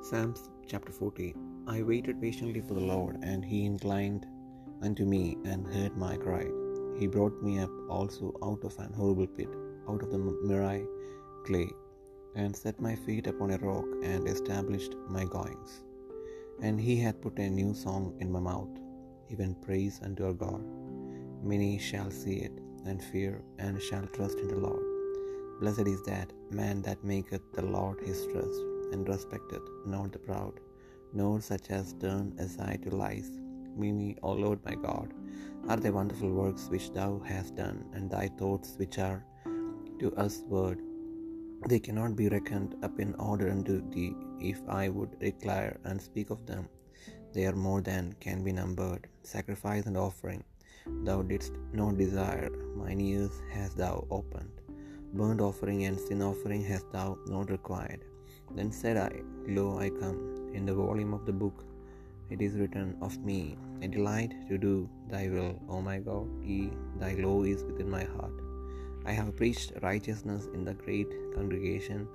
Psalms chapter 40 I waited patiently for the Lord, and he inclined unto me and heard my cry. He brought me up also out of an horrible pit, out of the miry clay, and set my feet upon a rock, and established my goings. And he hath put a new song in my mouth, even praise unto our God. Many shall see it, and fear, and shall trust in the Lord. Blessed is that man that maketh the Lord his trust, and respecteth not the proud, nor such as turn aside to lies. Mimi, O Lord my God, are thy wonderful works which thou hast done, and thy thoughts which are to us word. They cannot be reckoned up in order unto thee, if I would declare and speak of them. They are more than can be numbered. Sacrifice and offering thou didst not desire, mine ears hast thou opened. Burnt offering and sin offering hast thou not required. Then said I, Lo, I come. In the volume of the book it is written of me, I delight to do thy will, O my God, ye, thy law is within my heart. I have preached righteousness in the great congregation.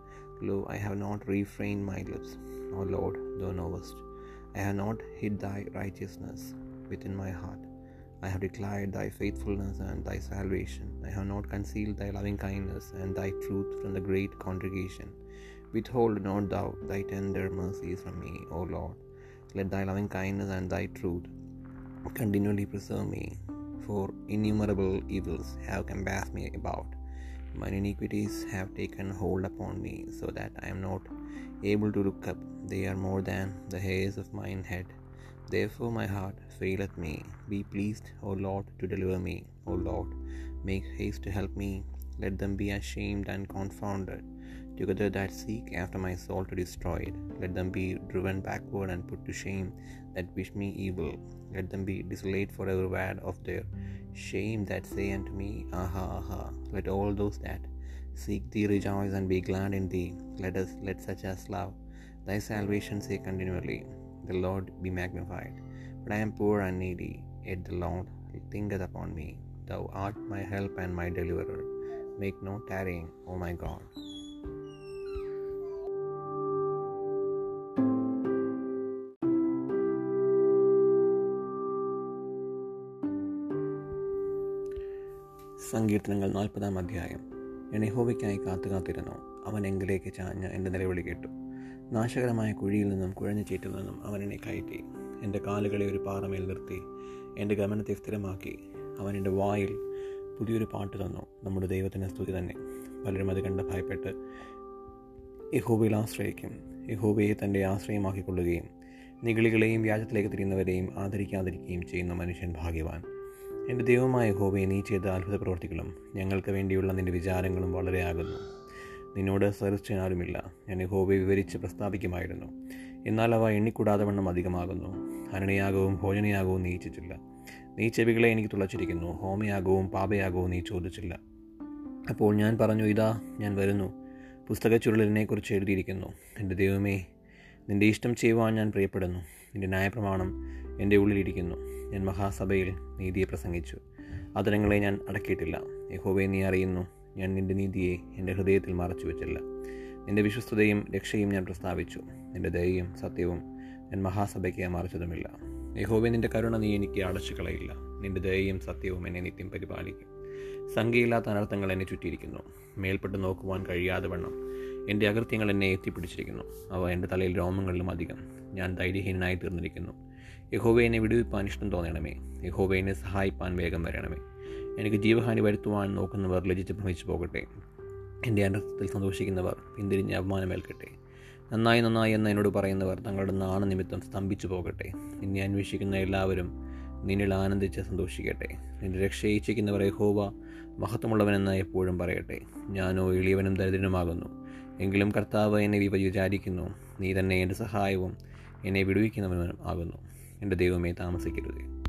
Lo, I have not refrained my lips. O Lord, thou knowest. I have not hid thy righteousness within my heart. I have declared thy faithfulness and thy salvation. I have not concealed thy loving kindness and thy truth from the great congregation. Withhold not thou thy tender mercies from me, O Lord. Let thy loving kindness and thy truth continually preserve me, for innumerable evils have compassed me about. Mine iniquities have taken hold upon me, so that I am not able to look up. They are more than the hairs of mine head. Therefore my heart faileth me. Be pleased, O Lord, to deliver me. O Lord, make haste to help me. Let them be ashamed and confounded, together that seek after my soul to destroy it. Let them be driven backward and put to shame that wish me evil. Let them be desolate for every word of their shame that say unto me, Aha, aha. Let all those that seek thee rejoice and be glad in thee. Let us let such as love thy salvation say continually, The Lord be magnified. But I am poor and needy, yet the Lord thinketh upon me. Thou art my help and my deliverer. Make no tarrying, O my God. സങ്കീർത്തനങ്ങൾ നാൽപ്പതാം അധ്യായം. ഞാൻ യഹോവയ്ക്കായി കാത്തു കാത്തിരുന്നു അവൻ എങ്കിലേക്ക് ചാഞ്ഞ എന്റെ നിലവിളി കേട്ടു. നാശകരമായ കുഴിയിൽ നിന്നും കുഴഞ്ഞു ചീറ്റിൽ നിന്നും അവൻ എന്നെ കയറ്റി. എന്റെ കാലുകളെ ഒരു പാറമേൽ നിർത്തി. എന്റെ ഗമനത്തെ സ്ഥിരമാക്കി. അവൻ എന്റെ വായിൽ പുതിയൊരു പാട്ട് തന്നു. നമ്മുടെ ദൈവത്തിന്റെ സ്തുതി തന്നെ. പലരും അത് കണ്ട് ഭയപ്പെട്ട് യഹോബയിൽ ആശ്രയിക്കും. യഹോബയെ തന്റെ ആശ്രയമാക്കിക്കൊള്ളുകയും നിഗളികളെയും വ്യാജത്തിലേക്ക് തിരിയുന്നവരെയും ആദരിക്കാതിരിക്കുകയും ചെയ്യുന്ന മനുഷ്യൻ ഭാഗ്യവാൻ. എന്റെ ദൈവമായ യഹോബയെ നീ ചെയ്ത അത്ഭുത പ്രവർത്തികളും ഞങ്ങൾക്ക് വേണ്ടിയുള്ള നിന്റെ വിചാരങ്ങളും വളരെ ആകുന്നു. നിന്നോട് സഹിച്ചാലുമില്ല ഞാൻ യഹോബയെ വിവരിച്ച് പ്രസ്താവിക്കുമായിരുന്നു. എന്നാൽ അവ എണ്ണിക്കൂടാതെ വണ്ണം അധികമാകുന്നു. ഹരണയാകവും ഭോജനയാകവും നീ ഇച്ഛിച്ചില്ല. നീ ചെവികളെ എനിക്ക് തുളച്ചിരിക്കുന്നു. ഹോമയാകവും പാപയാകവും നീ ചോദിച്ചില്ല. അപ്പോൾ ഞാൻ പറഞ്ഞു ഇതാ ഞാൻ വരുന്നു. പുസ്തക ചുരുളിനെക്കുറിച്ച് എഴുതിയിരിക്കുന്നു. എന്റെ ദൈവമേ നിന്റെ ഇഷ്ടം ചെയ്യുവാൻ ഞാൻ പ്രിയപ്പെടുന്നു. നിന്റെ ന്യായപ്രമാണം എന്റെ ഉള്ളിലിരിക്കുന്നു. ഞാൻ മഹാസഭയിൽ നീതിയെ പ്രസംഗിച്ചു. അതരങ്ങളെ ഞാൻ അടക്കിയിട്ടില്ല. യഹോവയെ നീ അറിയുന്നു. ഞാൻ നിന്റെ നീതിയെ എന്റെ ഹൃദയത്തിൽ മറച്ചു വെച്ചില്ല നിന്റെ വിശ്വസ്തതയും രക്ഷയും ഞാൻ പ്രസ്താവിച്ചു. നിന്റെ ദയയും സത്യവും ഞാൻ മഹാസഭയ്ക്ക് മറച്ചതുമില്ല. യഹോവെ നിന്റെ കരുണ നീ എനിക്ക് അടച്ചു കളയില്ല നിന്റെ ദയയും സത്യവും എന്നെ നിത്യം പരിപാലിക്കും. സംഖ്യയില്ലാത്ത അനർത്ഥങ്ങൾ എന്നെ ചുറ്റിയിരിക്കുന്നു. മേൽപ്പെട്ട് നോക്കുവാൻ കഴിയാതെ വണ്ണം. എന്റെ അകൃത്യങ്ങൾ എന്നെ എത്തിപ്പിടിച്ചിരിക്കുന്നു. അവ എന്റെ തലയിൽ രോമങ്ങളിലും അധികം. ഞാൻ ധൈര്യഹീനനായി തീർന്നിരിക്കുന്നു. യഹോവ എന്നെ വിടുവിപ്പാൻ ഇഷ്ടം തോന്നണമേ. യഹോവ എന്നെ സഹായിപ്പാൻ വേഗം വരണമേ. എനിക്ക് ജീവഹാനി വരുത്തുവാൻ നോക്കുന്നവർ ലജിച്ച് ഭ്രമിച്ചു പോകട്ടെ. എന്റെ അനർത്ഥത്തിൽ സന്തോഷിക്കുന്നവർ പിന്തിരിഞ്ഞ് അപമാനമേൽക്കട്ടെ. നന്നായി നന്നായി എന്ന് എന്നോട് പറയുന്നവർ തങ്ങളുടെ നാണനിമിത്തം സ്തംഭിച്ചു പോകട്ടെ. നിന്നെ അന്വേഷിക്കുന്ന എല്ലാവരും നിന്നിൽ ആനന്ദിച്ച് സന്തോഷിക്കട്ടെ. നിന്റെ രക്ഷയെ ഇച്ഛിക്കുന്നവർ യഹോവ മഹത്വമുള്ളവനെന്ന് എപ്പോഴും പറയട്ടെ. ഞാനോ എളിയവനും ദരിദ്രനുമാകുന്നു. എങ്കിലും കർത്താവ് എന്നെ വിവ വിചാരിക്കുന്നു നീ തന്നെ എന്റെ സഹായവും എന്നെ വിടുവിക്കുന്നവനും ആകുന്നു. എന്റെ ദൈവമേ താമസിക്കരുതേ.